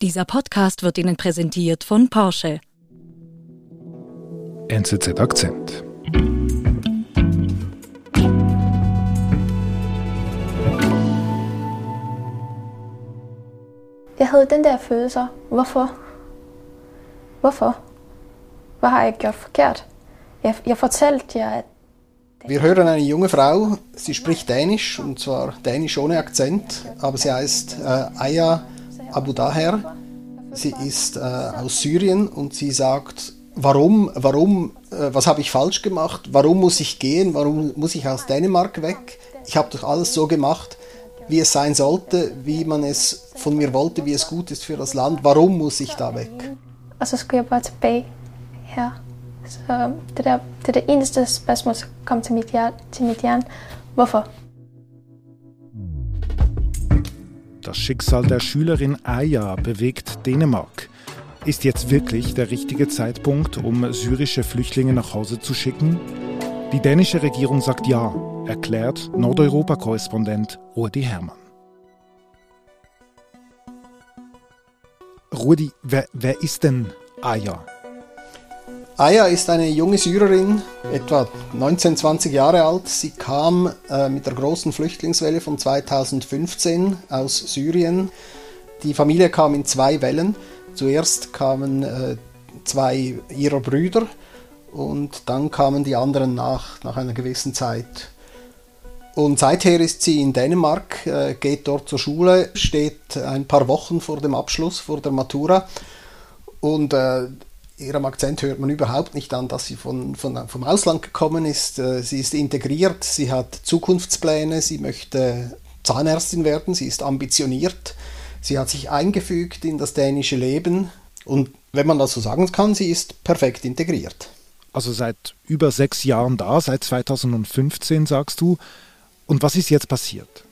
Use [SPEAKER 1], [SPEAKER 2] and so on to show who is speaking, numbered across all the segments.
[SPEAKER 1] Dieser Podcast wird Ihnen präsentiert von Porsche.
[SPEAKER 2] NZZ Akzent.
[SPEAKER 3] Jeg havde den der følelse. Hvorfor? Hvorfor? Hvad har jeg gjort forkert? Jeg, jeg fortalte jer, at
[SPEAKER 4] Wir hören eine junge Frau, sie spricht Dänisch, und zwar Dänisch ohne Akzent, aber sie heißt äh, Aya Abu Daher. Sie ist äh, aus Syrien und sie sagt, warum, warum, äh, was habe ich falsch gemacht, warum muss ich gehen, warum muss ich aus Dänemark weg? Ich habe doch alles so gemacht, wie es sein sollte, wie man es von mir wollte, wie es gut ist für das Land. Warum muss ich da weg?
[SPEAKER 3] så skulle jeg bare tilbage her. Så der, det er det eneste spørgsmål, som kom til mit?
[SPEAKER 2] Das Schicksal der Schülerin Aya bewegt Dänemark. Ist jetzt wirklich der richtige Zeitpunkt, um syrische Flüchtlinge nach Hause zu schicken? Die dänische Regierung sagt ja, erklärt Nordeuropa-Korrespondent Rudi Hermann. Rudi, wer, wer ist denn Aya?
[SPEAKER 4] Aya ist eine junge Syrerin, etwa 19, 20 Jahre alt. Sie kam äh, mit der großen Flüchtlingswelle von 2015 aus Syrien. Die Familie kam in zwei Wellen. Zuerst kamen äh, zwei ihrer Brüder und dann kamen die anderen nach, nach einer gewissen Zeit. Und seither ist sie in Dänemark, äh, geht dort zur Schule, steht ein paar Wochen vor dem Abschluss, vor der Matura. Und äh, ihrem Akzent hört man überhaupt nicht an, dass sie von, von, vom Ausland gekommen ist. Äh, sie ist integriert, sie hat Zukunftspläne, sie möchte Zahnärztin werden, sie ist ambitioniert, sie hat sich eingefügt in das dänische Leben und wenn man das so sagen kann, sie ist perfekt integriert.
[SPEAKER 2] Also seit über sechs Jahren da, seit 2015 sagst du. Und was ist jetzt passiert?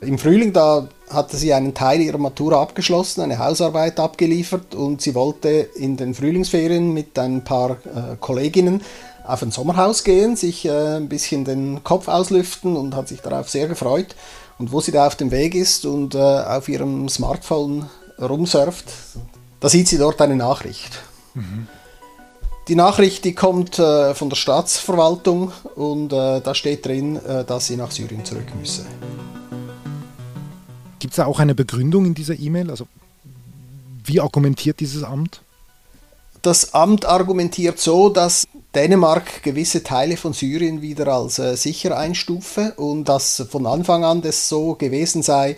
[SPEAKER 4] Im Frühling da hatte sie einen Teil ihrer Matura abgeschlossen, eine Hausarbeit abgeliefert und sie wollte in den Frühlingsferien mit ein paar äh, Kolleginnen auf ein Sommerhaus gehen, sich äh, ein bisschen den Kopf auslüften und hat sich darauf sehr gefreut. Und wo sie da auf dem Weg ist und äh, auf ihrem Smartphone rumsurft, da sieht sie dort eine Nachricht. Mhm. Die Nachricht, die kommt äh, von der Staatsverwaltung und äh, da steht drin, äh, dass sie nach Syrien zurück müsse.
[SPEAKER 2] Gibt es da auch eine Begründung in dieser E-Mail? Also wie argumentiert dieses Amt?
[SPEAKER 4] Das Amt argumentiert so, dass Dänemark gewisse Teile von Syrien wieder als äh, sicher einstufe und dass von Anfang an das so gewesen sei,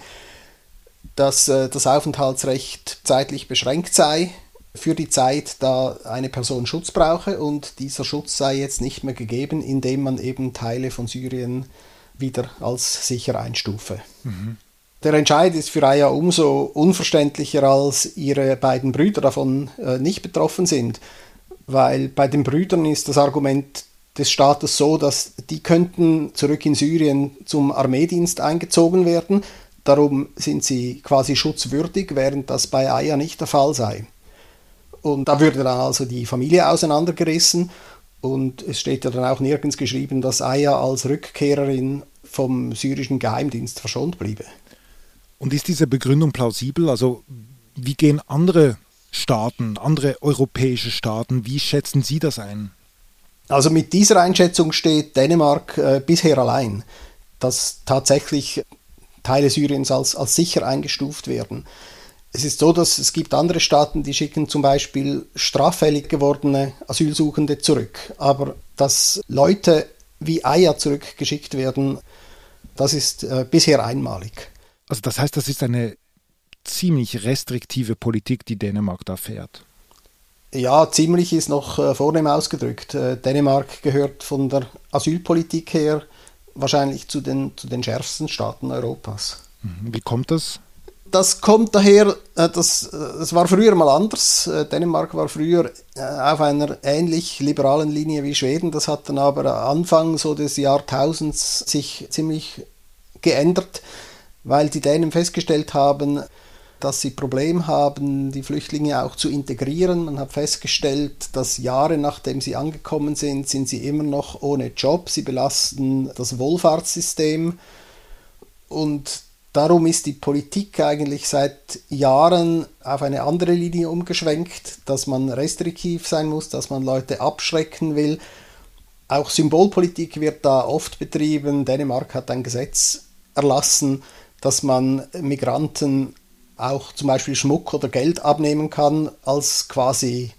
[SPEAKER 4] dass äh, das Aufenthaltsrecht zeitlich beschränkt sei für die Zeit, da eine Person Schutz brauche und dieser Schutz sei jetzt nicht mehr gegeben, indem man eben Teile von Syrien wieder als sicher einstufe. Mhm. Der Entscheid ist für Aya umso unverständlicher, als ihre beiden Brüder davon äh, nicht betroffen sind, weil bei den Brüdern ist das Argument des Staates so, dass die könnten zurück in Syrien zum Armeedienst eingezogen werden, darum sind sie quasi schutzwürdig, während das bei Aya nicht der Fall sei. Und da würde dann also die Familie auseinandergerissen und es steht ja dann auch nirgends geschrieben, dass Aya als Rückkehrerin vom syrischen Geheimdienst verschont bliebe.
[SPEAKER 2] Und ist diese Begründung plausibel? Also wie gehen andere Staaten, andere europäische Staaten, wie schätzen Sie das ein?
[SPEAKER 4] Also mit dieser Einschätzung steht Dänemark äh, bisher allein, dass tatsächlich Teile Syriens als, als sicher eingestuft werden. Es ist so, dass es gibt andere Staaten, die schicken zum Beispiel straffällig gewordene Asylsuchende zurück. Aber dass Leute wie Eier zurückgeschickt werden, das ist äh, bisher einmalig.
[SPEAKER 2] Also das heißt, das ist eine ziemlich restriktive Politik, die Dänemark da fährt.
[SPEAKER 4] Ja, ziemlich ist noch äh, vornehm ausgedrückt. Äh, Dänemark gehört von der Asylpolitik her wahrscheinlich zu den, zu den schärfsten Staaten Europas.
[SPEAKER 2] Mhm. Wie kommt das?
[SPEAKER 4] Das kommt daher, äh, das, das war früher mal anders. Äh, Dänemark war früher äh, auf einer ähnlich liberalen Linie wie Schweden. Das hat dann aber Anfang so des Jahrtausends sich ziemlich geändert weil die Dänen festgestellt haben, dass sie Probleme haben, die Flüchtlinge auch zu integrieren. Man hat festgestellt, dass Jahre nachdem sie angekommen sind, sind sie immer noch ohne Job. Sie belasten das Wohlfahrtssystem und Darum ist die Politik eigentlich seit Jahren auf eine andere Linie umgeschwenkt, dass man restriktiv sein muss, dass man Leute abschrecken will. Auch Symbolpolitik wird da oft betrieben. Dänemark hat ein Gesetz erlassen, dass man Migranten auch zum Beispiel Schmuck oder Geld abnehmen kann als quasi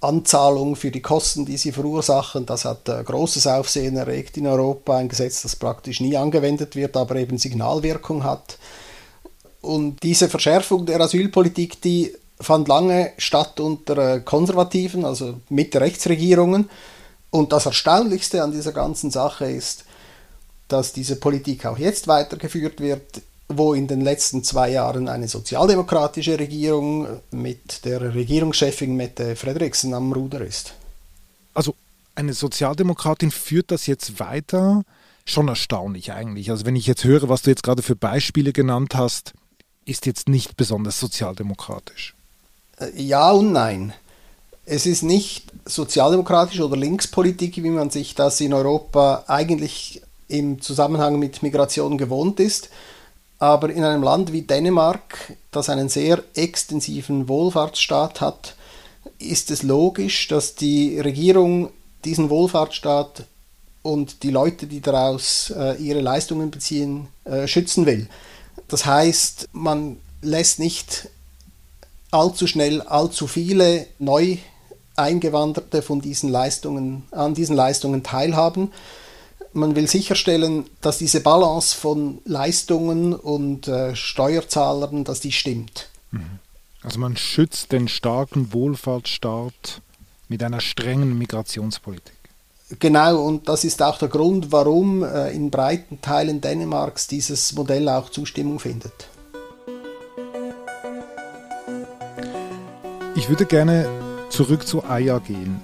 [SPEAKER 4] Anzahlung für die Kosten, die sie verursachen. Das hat äh, großes Aufsehen erregt in Europa, ein Gesetz, das praktisch nie angewendet wird, aber eben Signalwirkung hat. Und diese Verschärfung der Asylpolitik, die fand lange statt unter äh, konservativen, also Mitte-Rechtsregierungen. Und das Erstaunlichste an dieser ganzen Sache ist, dass diese Politik auch jetzt weitergeführt wird wo in den letzten zwei Jahren eine sozialdemokratische Regierung mit der Regierungschefin Mette Frederiksen am Ruder ist.
[SPEAKER 2] Also eine Sozialdemokratin führt das jetzt weiter? Schon erstaunlich eigentlich. Also wenn ich jetzt höre, was du jetzt gerade für Beispiele genannt hast, ist jetzt nicht besonders sozialdemokratisch.
[SPEAKER 4] Äh, ja und nein. Es ist nicht sozialdemokratisch oder Linkspolitik, wie man sich das in Europa eigentlich im Zusammenhang mit Migration gewohnt ist, aber in einem Land wie Dänemark, das einen sehr extensiven Wohlfahrtsstaat hat, ist es logisch, dass die Regierung diesen Wohlfahrtsstaat und die Leute, die daraus äh, ihre Leistungen beziehen, äh, schützen will. Das heißt, man lässt nicht allzu schnell allzu viele neu Eingewanderte von diesen Leistungen, an diesen Leistungen teilhaben, man will sicherstellen, dass diese Balance von Leistungen und äh, Steuerzahlern, dass die stimmt.
[SPEAKER 2] Mhm. Also man schützt den starken Wohlfahrtsstaat mit einer strengen Migrationspolitik.
[SPEAKER 4] Genau, und das ist auch der Grund, warum äh, in breiten Teilen Dänemarks dieses Modell auch Zustimmung findet.
[SPEAKER 2] Ich würde gerne zurück zu Aya gehen.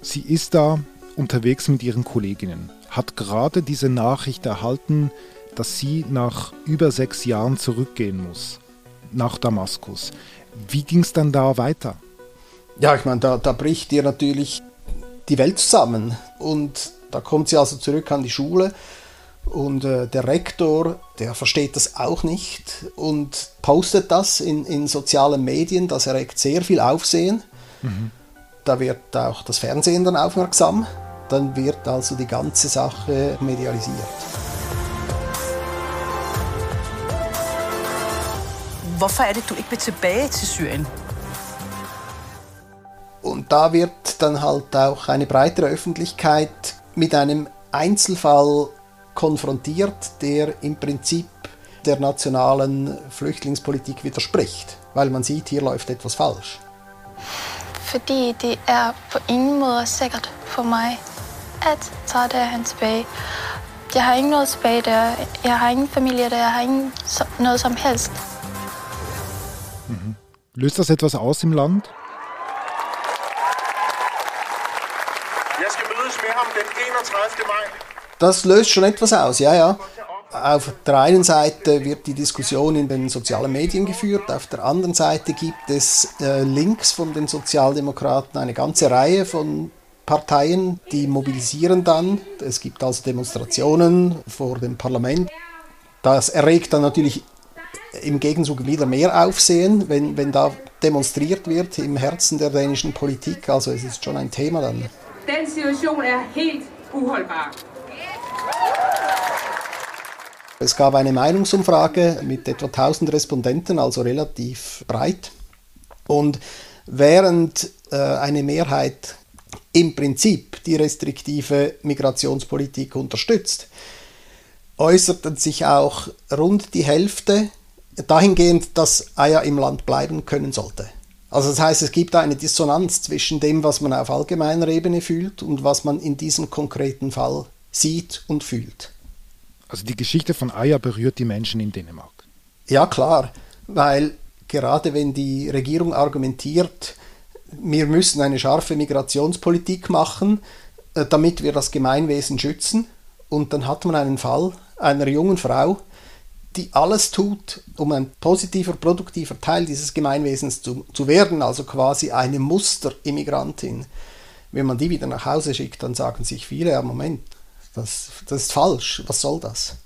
[SPEAKER 2] Sie ist da unterwegs mit ihren Kolleginnen hat gerade diese Nachricht erhalten, dass sie nach über sechs Jahren zurückgehen muss, nach Damaskus. Wie ging es dann da weiter?
[SPEAKER 4] Ja, ich meine, da, da bricht ihr natürlich die Welt zusammen. Und da kommt sie also zurück an die Schule. Und äh, der Rektor, der versteht das auch nicht und postet das in, in sozialen Medien. Das erregt sehr viel Aufsehen. Mhm. Da wird auch das Fernsehen dann aufmerksam dann wird also die ganze Sache medialisiert.
[SPEAKER 5] Hvorfor er det, du ikke vil tilbage til Syrien?
[SPEAKER 4] Und da wird dann halt auch eine breitere Öffentlichkeit mit einem Einzelfall konfrontiert, der im Prinzip der nationalen Flüchtlingspolitik widerspricht, weil man sieht, hier läuft etwas falsch.
[SPEAKER 3] Fordi det er på ingen måde sikkert for mig at tage derhen tilbage. Jeg har ikke noget tilbage der. Jeg har ingen Familie der. Jeg har ingen, noget som helst.
[SPEAKER 2] Mhm. Löst das etwas aus im Land?
[SPEAKER 4] Jeg skal mødes med ham den 31. Mai. Das löst schon etwas aus, ja, ja. Auf der einen Seite wird die Diskussion in den sozialen Medien geführt, auf der anderen Seite gibt es äh, links von den Sozialdemokraten eine ganze Reihe von Parteien, die mobilisieren dann. Es gibt also Demonstrationen vor dem Parlament. Das erregt dann natürlich im Gegenzug wieder mehr Aufsehen, wenn, wenn da demonstriert wird im Herzen der dänischen Politik. Also es ist schon ein Thema dann. Den Situation ist helt uholdbar. Es gab eine Meinungsumfrage mit etwa 1000 Respondenten, also relativ breit. Und während äh, eine Mehrheit im Prinzip die restriktive Migrationspolitik unterstützt, äußerten sich auch rund die Hälfte dahingehend, dass Eier im Land bleiben können sollte. Also das heißt, es gibt eine Dissonanz zwischen dem, was man auf allgemeiner Ebene fühlt und was man in diesem konkreten Fall sieht und fühlt.
[SPEAKER 2] Also die Geschichte von Aya berührt die Menschen in Dänemark.
[SPEAKER 4] Ja klar, weil gerade wenn die Regierung argumentiert, wir müssen eine scharfe Migrationspolitik machen, äh, damit wir das Gemeinwesen schützen. Und dann hat man einen Fall einer jungen Frau, die alles tut, um ein positiver, produktiver Teil dieses Gemeinwesens zu, zu werden, also quasi eine Musterimmigrantin. Wenn man die wieder nach Hause schickt, dann sagen sich viele, ja Moment, das, das ist falsch, was soll das?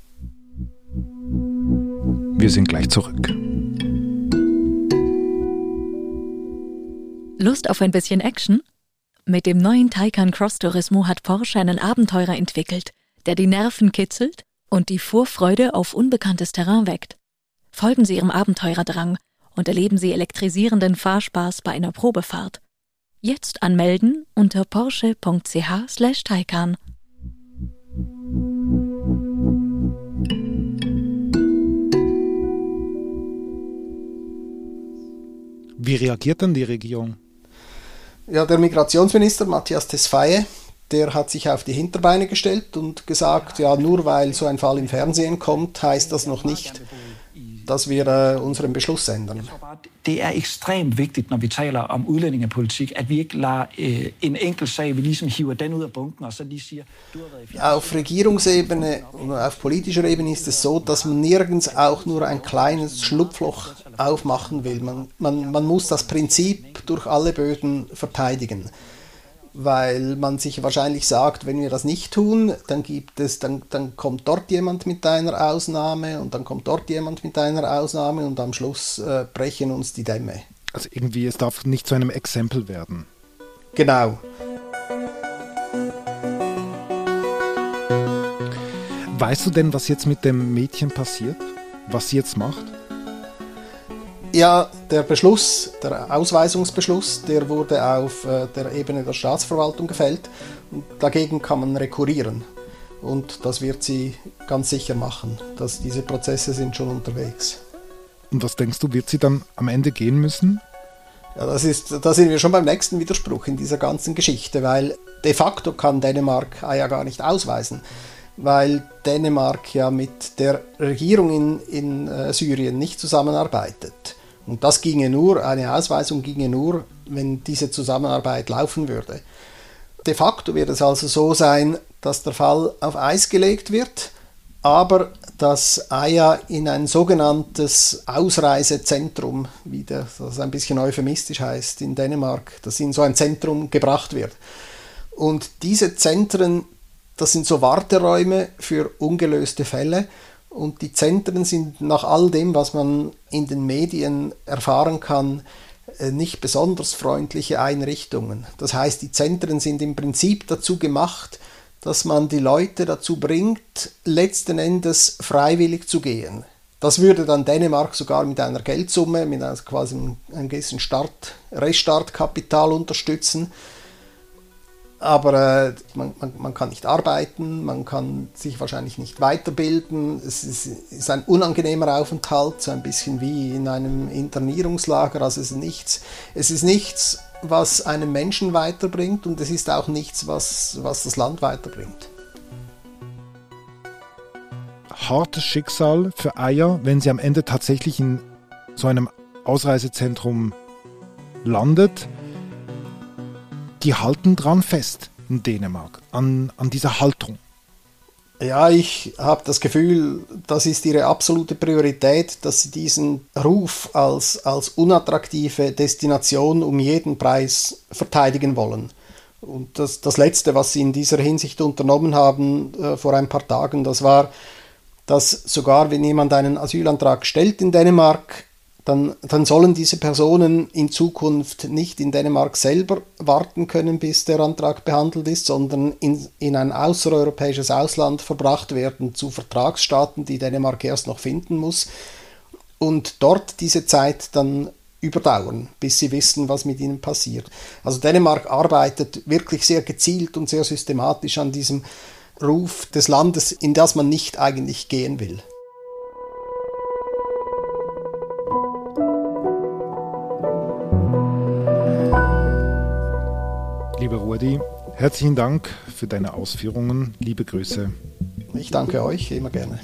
[SPEAKER 2] Wir sind gleich zurück.
[SPEAKER 1] Lust auf ein bisschen Action? Mit dem neuen Taycan Cross Turismo hat Porsche einen Abenteurer entwickelt, der die Nerven kitzelt und die Vorfreude auf unbekanntes Terrain weckt. Folgen Sie Ihrem Abenteurerdrang und erleben Sie elektrisierenden Fahrspaß bei einer Probefahrt. Jetzt anmelden unter porsche.ch/taycan.
[SPEAKER 2] Wie reagiert dann die Regierung?
[SPEAKER 4] Ja, der Migrationsminister Matthias Tesfaye, der hat sich auf die Hinterbeine gestellt und gesagt, ja, nur weil so ein Fall im Fernsehen kommt, heißt das noch nicht, dass wir äh, unseren Beschluss ändern.
[SPEAKER 6] Det er ekstremt vigtigt, når vi taler om udlændingepolitik, at vi ikke lader øh, en enkelt sag, vi ligesom hiver den ud af bunken og så lige siger, du har været i
[SPEAKER 4] Auf Regierungsebene und auf politischer Ebene ist es so, dass man nirgends auch nur ein kleines Schlupfloch aufmachen will. Man, man, man muss das Prinzip durch alle Böden verteidigen weil man sich wahrscheinlich sagt, wenn wir das nicht tun, dann gibt es, dann, dann kommt dort jemand mit einer Ausnahme und dann kommt dort jemand mit einer Ausnahme und am Schluss äh, brechen uns die Dämme.
[SPEAKER 2] Also irgendwie, es darf nicht zu einem Exempel werden.
[SPEAKER 4] Genau.
[SPEAKER 2] Weißt du denn, was jetzt mit dem Mädchen passiert? Was sie jetzt macht?
[SPEAKER 4] Ja, der Beschluss, der Ausweisungsbeschluss, der wurde auf äh, der Ebene der Staatsverwaltung gefällt und dagegen kann man rekurrieren. Und das wird sie ganz sicher machen. Dass diese Prozesse sind schon unterwegs.
[SPEAKER 2] Und was denkst du, wird sie dann am Ende gehen müssen?
[SPEAKER 4] Ja, das ist, da sind wir schon beim nächsten Widerspruch in dieser ganzen Geschichte, weil de facto kann Dänemark ja gar nicht ausweisen, weil Dänemark ja mit der Regierung in, in äh, Syrien nicht zusammenarbeitet. Und das ginge nur, eine Ausweisung ginge nur, wenn diese Zusammenarbeit laufen würde. De facto wird es also so sein, dass der Fall auf Eis gelegt wird, aber dass Aya in ein sogenanntes Ausreisezentrum, wie das ein bisschen euphemistisch heißt in Dänemark, dass in so ein Zentrum gebracht wird. Und diese Zentren, das sind so Warteräume für ungelöste Fälle und die Zentren sind nach all dem, was man in den Medien erfahren kann, äh, nicht besonders freundliche Einrichtungen. Das heißt, die Zentren sind im Prinzip dazu gemacht, dass man die Leute dazu bringt, letzten Endes freiwillig zu gehen. Das würde dann Dänemark sogar mit einer Geldsumme, mit einem quasi einem gewissen Start, Restartkapital unterstützen aber äh, man, man, man, kann nicht arbeiten, man kann sich wahrscheinlich nicht weiterbilden. Es ist, ist, ein unangenehmer Aufenthalt, so ein bisschen wie in einem Internierungslager. Also es ist nichts, es ist nichts, was einen Menschen weiterbringt und es ist auch nichts, was, was das Land weiterbringt.
[SPEAKER 2] Hartes Schicksal für Eier, wenn sie am Ende tatsächlich in so einem Ausreisezentrum landet die halten dran fest in Dänemark, an, an dieser Haltung.
[SPEAKER 4] Ja, ich habe das Gefühl, das ist ihre absolute Priorität, dass sie diesen Ruf als, als unattraktive Destination um jeden Preis verteidigen wollen. Und das, das Letzte, was sie in dieser Hinsicht unternommen haben äh, vor ein paar Tagen, das war, dass sogar wenn jemand einen Asylantrag stellt in Dänemark, dann, dann sollen diese Personen in Zukunft nicht in Dänemark selber warten können, bis der Antrag behandelt ist, sondern in, in ein außereuropäisches Ausland verbracht werden zu Vertragsstaaten, die Dänemark erst noch finden muss, und dort diese Zeit dann überdauern, bis sie wissen, was mit ihnen passiert. Also Dänemark arbeitet wirklich sehr gezielt und sehr systematisch an diesem Ruf des Landes, in das man nicht eigentlich gehen will.
[SPEAKER 2] Rudi, herzlichen Dank für deine Ausführungen. Liebe Grüße.
[SPEAKER 4] Ich danke euch, immer gerne.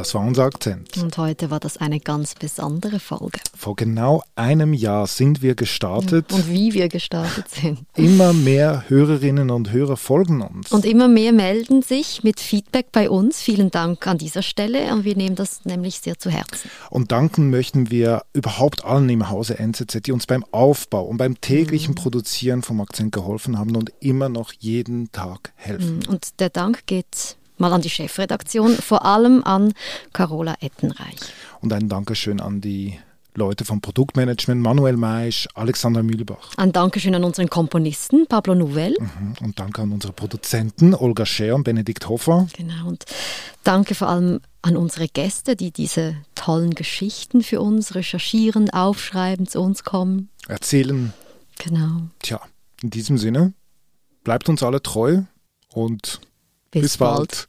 [SPEAKER 2] Das war unser Akzent.
[SPEAKER 7] Und heute war das eine ganz besondere Folge.
[SPEAKER 2] Vor genau einem Jahr sind wir gestartet.
[SPEAKER 7] Und wie wir gestartet sind.
[SPEAKER 2] Immer mehr Hörerinnen und Hörer folgen uns.
[SPEAKER 7] Und immer mehr melden sich mit Feedback bei uns. Vielen Dank an dieser Stelle und wir nehmen das nämlich sehr zu Herzen.
[SPEAKER 2] Und danken möchten wir überhaupt allen im Hause NZZ, die uns beim Aufbau und beim täglichen mhm. Produzieren vom Akzent geholfen haben und immer noch jeden Tag helfen.
[SPEAKER 7] Mhm. Und der Dank geht mal an die Chefredaktion, vor allem an Carola Ettenreich.
[SPEAKER 2] Und ein Dankeschön an die Leute vom Produktmanagement, Manuel Maisch, Alexander Mühlbach.
[SPEAKER 7] Ein Dankeschön an unseren Komponisten, Pablo Nouvel.
[SPEAKER 2] Mhm. Und danke an unsere Produzenten, Olga Scher und Benedikt Hofer.
[SPEAKER 7] Genau, und danke vor allem an unsere Gäste, die diese tollen Geschichten für uns recherchieren, aufschreiben, zu uns kommen.
[SPEAKER 2] Erzählen.
[SPEAKER 7] Genau.
[SPEAKER 2] Tja, in diesem Sinne, bleibt uns alle treu und bis, bis bald. bald.